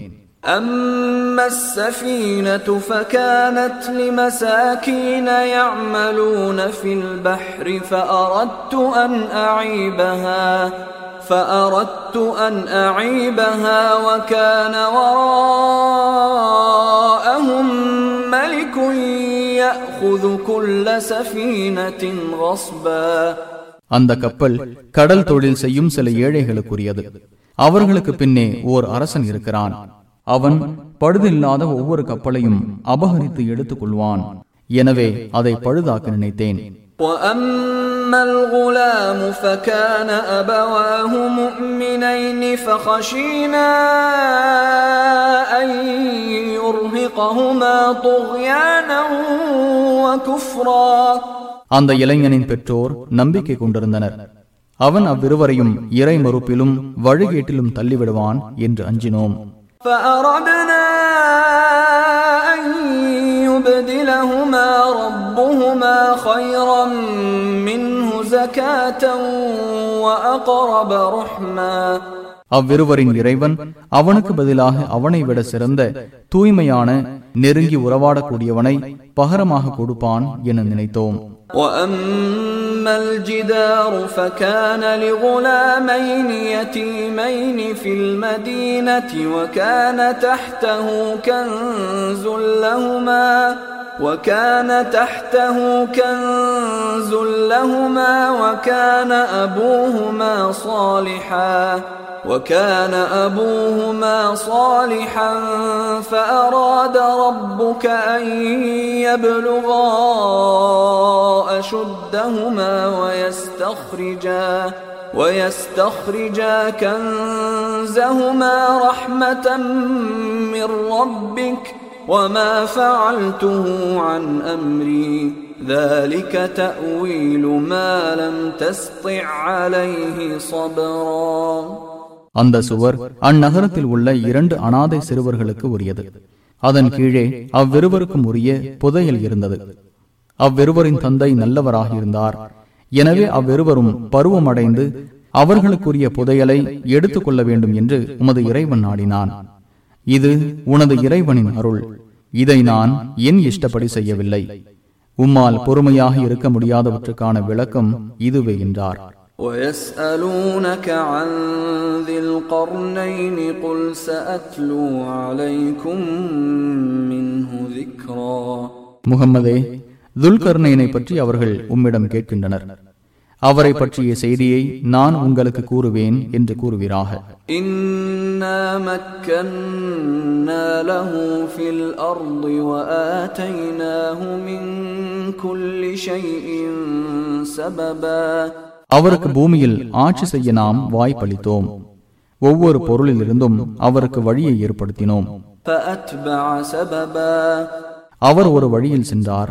أما السفينة فكانت لمساكين يعملون في البحر فأردت أن أعيبها فأردت أن أعيبها وكان وراءهم ملك يأخذ كل سفينة غصبا அந்த கப்பல் கடல் தொழில் செய்யும் சில ஏழைகளுக்குரியது அவர்களுக்கு பின்னே ஓர் அரசன் இருக்கிறான் அவன் பழுதில்லாத ஒவ்வொரு கப்பலையும் அபகரித்து எடுத்துக் கொள்வான் எனவே அதை பழுதாக்க நினைத்தேன் وأما الغلام فكان أبواه مؤمنين فخشينا أن يرهقهما طغيانا وكفرا அந்த இளைஞனின் பெற்றோர் நம்பிக்கை கொண்டிருந்தனர் அவன் அவ்விருவரையும் இறை மறுப்பிலும் வழிகேட்டிலும் தள்ளிவிடுவான் என்று அஞ்சினோம் فأردنا أن يبدلهما ربهما خيرا منه زكاة وأقرب رحما அவ்விருவரின் இறைவன் அவனுக்கு பதிலாக அவனை விட சிறந்த தூய்மையான நெருங்கி உறவாடக்கூடியவனை பகரமாக கொடுப்பான் என நினைத்தோம் وأما الجدار فكان لغلامين يتيمين في المدينة وكان تحته كنز لهما وكان تحته كنز لهما وكان أبوهما صالحا وكان أبوهما صالحا فأراد ربك أن يبلغا أشدهما ويستخرجا ويستخرجا كنزهما رحمة من ربك وما فعلته عن أمري ذلك تأويل ما لم تسطع عليه صبرا அந்த சுவர் அந்நகரத்தில் உள்ள இரண்டு அனாதை சிறுவர்களுக்கு உரியது அதன் கீழே அவ்விருவருக்கும் உரிய புதையல் இருந்தது அவ்விருவரின் தந்தை நல்லவராக இருந்தார் எனவே அவ்விருவரும் பருவமடைந்து அவர்களுக்குரிய புதையலை எடுத்துக் கொள்ள வேண்டும் என்று உமது இறைவன் நாடினான் இது உனது இறைவனின் அருள் இதை நான் என் இஷ்டப்படி செய்யவில்லை உம்மால் பொறுமையாக இருக்க முடியாதவற்றுக்கான விளக்கம் இதுவே என்றார் ويسألونك عن ذي القرنين قل سأتلو عليكم منه ذكرا முகம்மதே துல்கர்ணையனை பற்றி அவர்கள் உம்மிடம் கேட்கின்றனர் அவரை பற்றிய செய்தியை நான் உங்களுக்கு கூறுவேன் என்று கூறுவீராக إنا مكنا له في الأرض وآتيناه من كل شيء سببا அவருக்கு பூமியில் ஆட்சி செய்ய நாம் வாய்ப்பளித்தோம் ஒவ்வொரு பொருளிலிருந்தும் அவருக்கு வழியை ஏற்படுத்தினோம் فأتبع سببا அவர் ஒரு வழியில் சென்றார்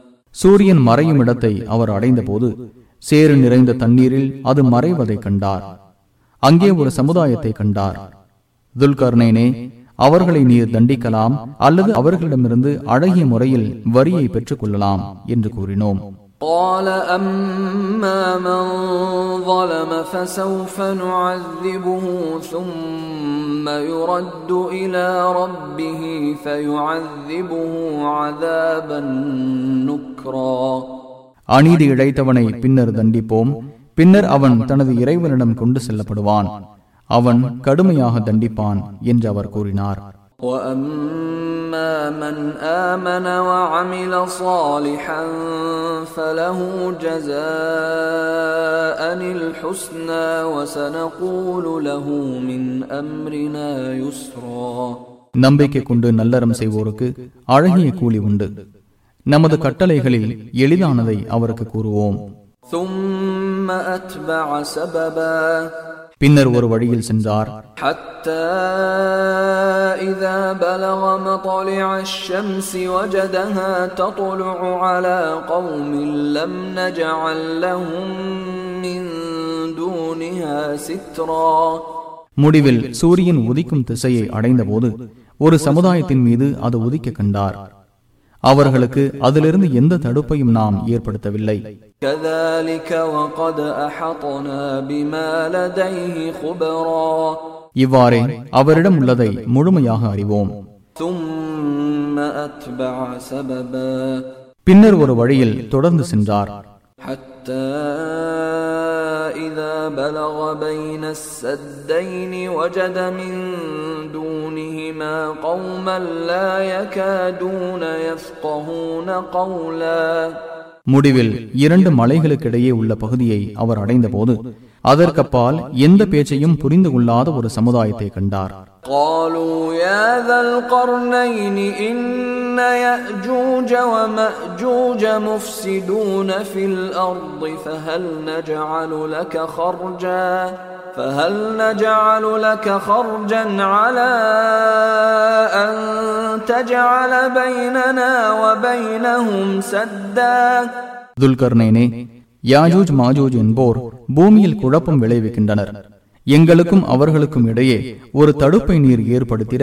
சூரியன் மறையும் இடத்தை அவர் அடைந்தபோது சேறு நிறைந்த தண்ணீரில் அது மறைவதை கண்டார். அங்கே ஒரு சமுதாயத்தை கண்டார். துல்கர்ணேனே அவர்களை நீர் தண்டிக்கலாம் அல்லது அவர்களிடமிருந்து அழகிய முறையில் வரியை பெற்றுக் கொள்ளலாம் என்று கூறினோம். قال أما من ظلم فسوف نعذبه ثم يرد إلى ربه فيعذبه عذابا نكرا அநீதி இழைத்தவனை பின்னர் தண்டிப்போம் பின்னர் அவன் தனது இறைவனிடம் கொண்டு செல்லப்படுவான் அவன் கடுமையாக தண்டிப்பான் என்று அவர் கூறினார் واما من امن وعمل صالحا فله جزاء الحسنى وسنقول له من امرنا يسرا நம்பிக்கை கொண்டு நல்லறம் செய்வோருக்கு அழகிய கூலி உண்டு நமது கட்டளைகளில் எளிதானதை அவருக்கு கூறுவோம் ثم اتبع سببا பின்னர் ஒரு வழியில் சென்றார் حتى إذا بلغ مطلع الشمس وجدها تطلع على قوم لم نجعل لهم من دونها سترا முடிவில் சூரியன் உதிக்கும் திசையை அடைந்தபோது ஒரு சமுதாயத்தின் மீது அது உதிக்க கண்டார் அவர்களுக்கு அதிலிருந்து எந்த தடுப்பையும் நாம் ஏற்படுத்தவில்லை. இவ்வாறே அவரிடம் உள்ளதை முழுமையாக அறிவோம். பின்னர் ஒரு வழியில் தொடர்ந்து சென்றார். حتى إذا بلغ بين السدين وجد من دونهما قوما لا يكادون يفقهون قولا முடிவில் இரண்டு மலைகளுக்கிடையே உள்ள பகுதியை அவர் அடைந்தபோது அதற்கப்பால் எந்த பேச்சையும் புரிந்து கொள்ளாத ஒரு சமுதாயத்தை கண்டார் قالوا يا ذا القرنين إن يأجوج ومأجوج مفسدون في الأرض فهل نجعل لك خرجا فهل نجعل لك خرجا على أن تجعل بيننا وبينهم سدا துல்கர்னேனே யாஜூஜ் மாஜூஜ் என்போர் பூமியில் குழப்பம் விளைவிக்கின்றனர் எங்களுக்கும் அவர்களுக்கும் இடையே ஒரு தடுப்பை நீர் ஏற்படுத்திட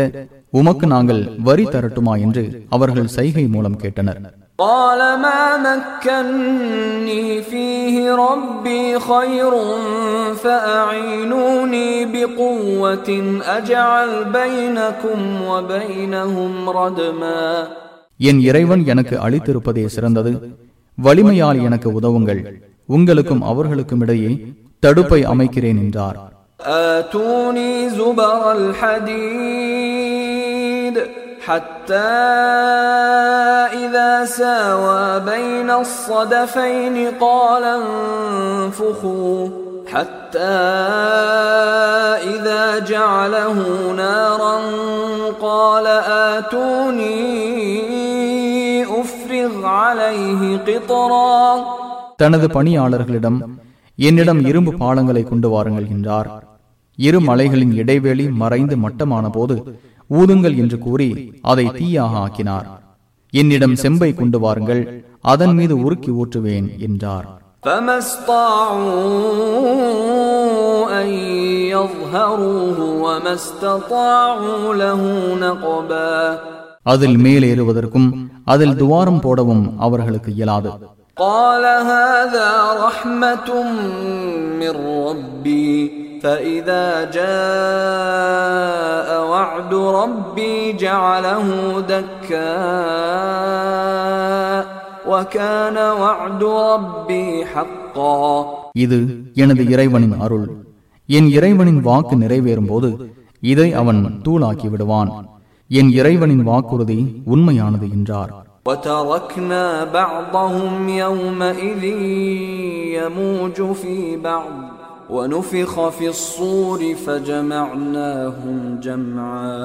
உமக்கு நாங்கள் வரி தரட்டுமா என்று அவர்கள் சைகை மூலம் கேட்டனர் قال ما مكني فيه ربي خير فأعينوني بقوة أجعل بينكم وبينهم ردما என் இறைவன் எனக்கு அளித்திருப்பதே சிறந்தது வலிமையால் எனக்கு உதவுங்கள் உங்களுக்கும் அவர்களுக்கும் இடையே தடுப்பை அமைக்கிறேன் என்றார் آتوني زبر الحديد حتى إذا ساوى بين الصدفين قال انفخوا حتى إذا جعله نارا قال آتوني أفرغ عليه قطرا தனது பணியாளர்களிடம் என்னிடம் இரும்பு பாலங்களை கொண்டு வாருங்கள் என்றார் இரு மலைகளின் இடைவெளி மறைந்து மட்டமான போது ஊதுங்கள் என்று கூறி அதை தீயாக ஆக்கினார் என்னிடம் செம்பை கொண்டு வாருங்கள் அதன் மீது உருக்கி ஊற்றுவேன் என்றார் فما استطاعوا أن يظهروه وما استطاعوا له نقبا அதில் மேலேறுவதற்கும் அதில் துவாரம் போடவும் அவர்களுக்கு இயலாது قال هذا رحمة من ربي فإذا جاء وعد ربي جعله دكاء وكان وعد ربي حقا இது எனது இறைவனின் அருள் என் இறைவனின் வாக்கு நிறைவேறும் போது இதை அவன் தூளாக்கி விடுவான் என் இறைவனின் வாக்குறுதி உண்மையானது என்றார் وتركنا بعضهم يومئذ يموج في بعض ونفخ في الصور فجمعناهم جمعا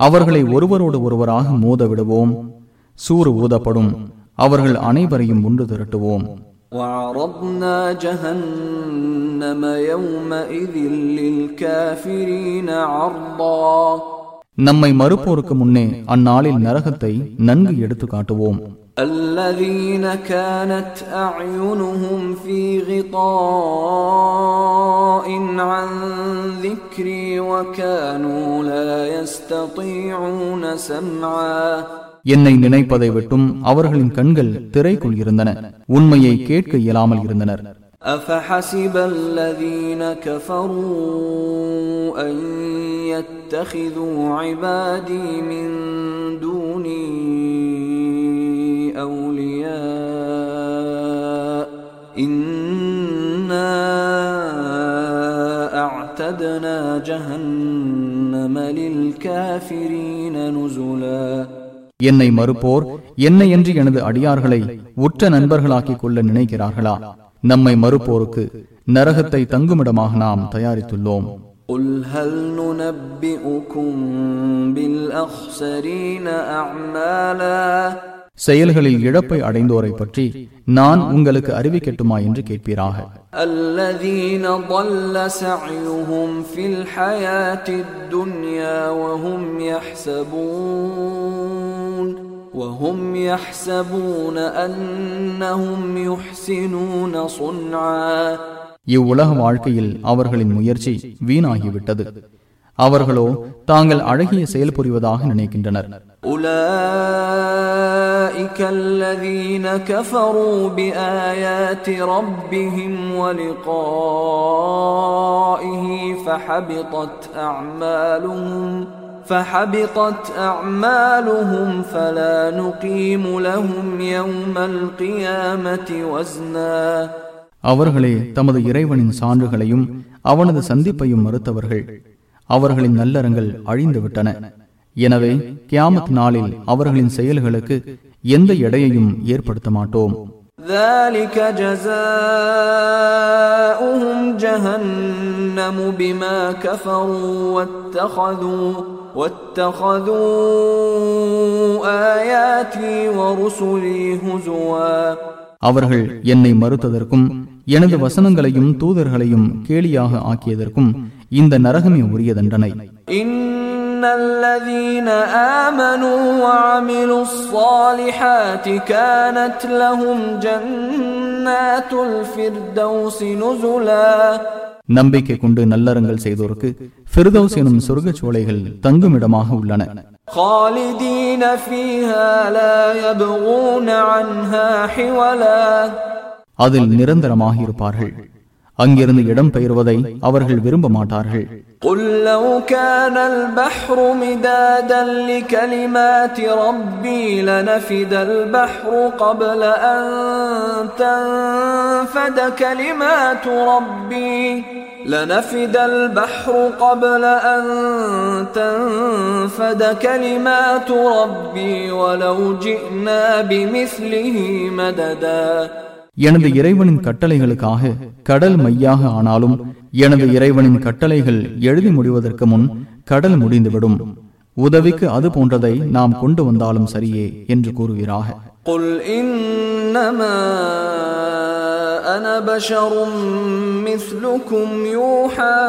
அவர்களை ஒருவரோடு ஒருவராக மோத விடுவோம் சூறு ஊதப்படும் அவர்கள் அனைவரையும் ஒன்று திரட்டுவோம் وعرضنا جهنم يومئذ للكافرين عرضا நம்மை மறுப்போருக்கு முன்னே அந்நாளில் நரகத்தை நன்கு எடுத்து காட்டுவோம் الذين كانت أعينهم في غطاء عن ذكري وكانوا لا يستطيعون سمعا என்னை நினைப்பதை விட்டும் அவர்களின் கண்கள் திரைக்குள் இருந்தன உண்மையை கேட்க இயலாமல் இருந்தனர் أفحسب الذين كفروا أن يتخذوا عبادي من دوني أولياء إنا أعتدنا جهنم للكافرين என்னை மறுப்போர் என்னை என்று எனது அடியார்களை உற்ற நண்பர்களாக்கிக் கொள்ள நினைக்கிறார்களா நம்மை மறுப்போருக்கு நரகத்தை தங்குமிடமாக நாம் தயாரித்துள்ளோம் قل هل ننبئكم بالأخسرين أعمالا செயல்களில் இழப்பை அடைந்தோரை பற்றி நான் உங்களுக்கு அறிவிக்கட்டுமா என்று கேட்பீராக. الذين ضل سعيهم في الحياة الدنيا وهم يحسبون وهم يحسبون أنهم يحسنون صنعا. இவ்வுலக வாழ்க்கையில் அவர்களின் முயற்சி வீணாகிவிட்டது. அவர்களோ தாங்கள் அழகிய செயல் புரிவதாக நினைக்கின்றனர் أولئك الذين كفروا بآيات ربهم ولقائه فحبطت أعمالهم فحبطت أعمالهم فلا نقيم لهم يوم القيامة وزنا அவர்களே தமது இறைவனின் சான்றுகளையும் அவனது சந்திப்பையும் மறுத்தவர்கள் அவர்களின் நல்லறங்கள் அழிந்துவிட்டன எனவே கியாமத் நாளில் அவர்களின் செயல்களுக்கு எந்த எடையையும் ஏற்படுத்த மாட்டோம் ذلك جزاؤهم جهنم بما كفروا واتخذوا واتخذوا آياتي ورسلي هزوا அவர்கள் என்னை மறுத்ததற்கும் எனது வசனங்களையும் தூதர்களையும் கேலியாக ஆக்கியதற்கும் இந்த நரகமே உரிய தண்டனை إن الذين آمنوا وعملوا الصالحات كانت لهم جنات الفردوس نزلا நம்பிக்கை கொண்டு நல்லறங்கள் செய்தோருக்கு ஃபிர்தௌஸ் எனும் சொர்க்கச் சோலைகள் தங்குமிடமாக உள்ளன خالدين فيها لا يبغون عنها حولا அதில் நிரந்தரமாக இருப்பார்கள் அங்கிருந்து இடம் பெயர்வதை அவர்கள் விரும்ப மாட்டார்கள் قل لو كان البحر مدادا لكلمات ربي لنفد البحر قبل أن تنفد كلمات ربي لنفد البحر قبل أن تنفد كلمات ربي ولو جئنا بمثله مددا எனது இறைவனின் கட்டளைகளுக்காக கடல் மையாக ஆனாலும் எனது இறைவனின் கட்டளைகள் எழுதி முடிவதற்கு முன் கடல் முடிந்துவிடும் உதவிக்கு அது போன்றதை நாம் கொண்டு வந்தாலும் சரியே என்று கூறுகிறாக قل إنما أنا بشر مثلكم يوحى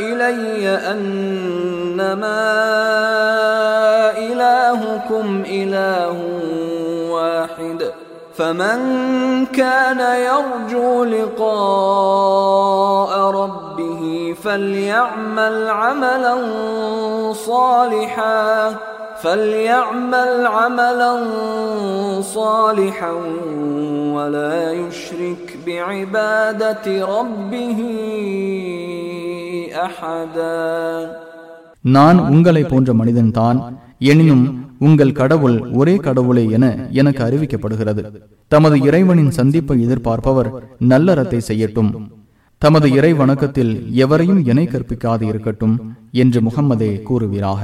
إلي أنما إلهكم إله واحد فمن كان يرجو لقاء ربه فليعمل عملا صالحا فليعمل عملا صالحا ولا يشرك بعبادة ربه أحدا நான் உங்களை போன்ற மனிதன்தான் எனினும் உங்கள் கடவுள் ஒரே கடவுளே என எனக்கு அறிவிக்கப்படுகிறது. தமது இறைவனின் சந்திப்பை எதிர்பார்ப்பவர் நல்லறத்தை செய்யட்டும். தமது இறை வணக்கத்தில் எவரையும் இணை கற்பிக்காது இருக்கட்டும் என்று முகம்மதே கூறுவீராக.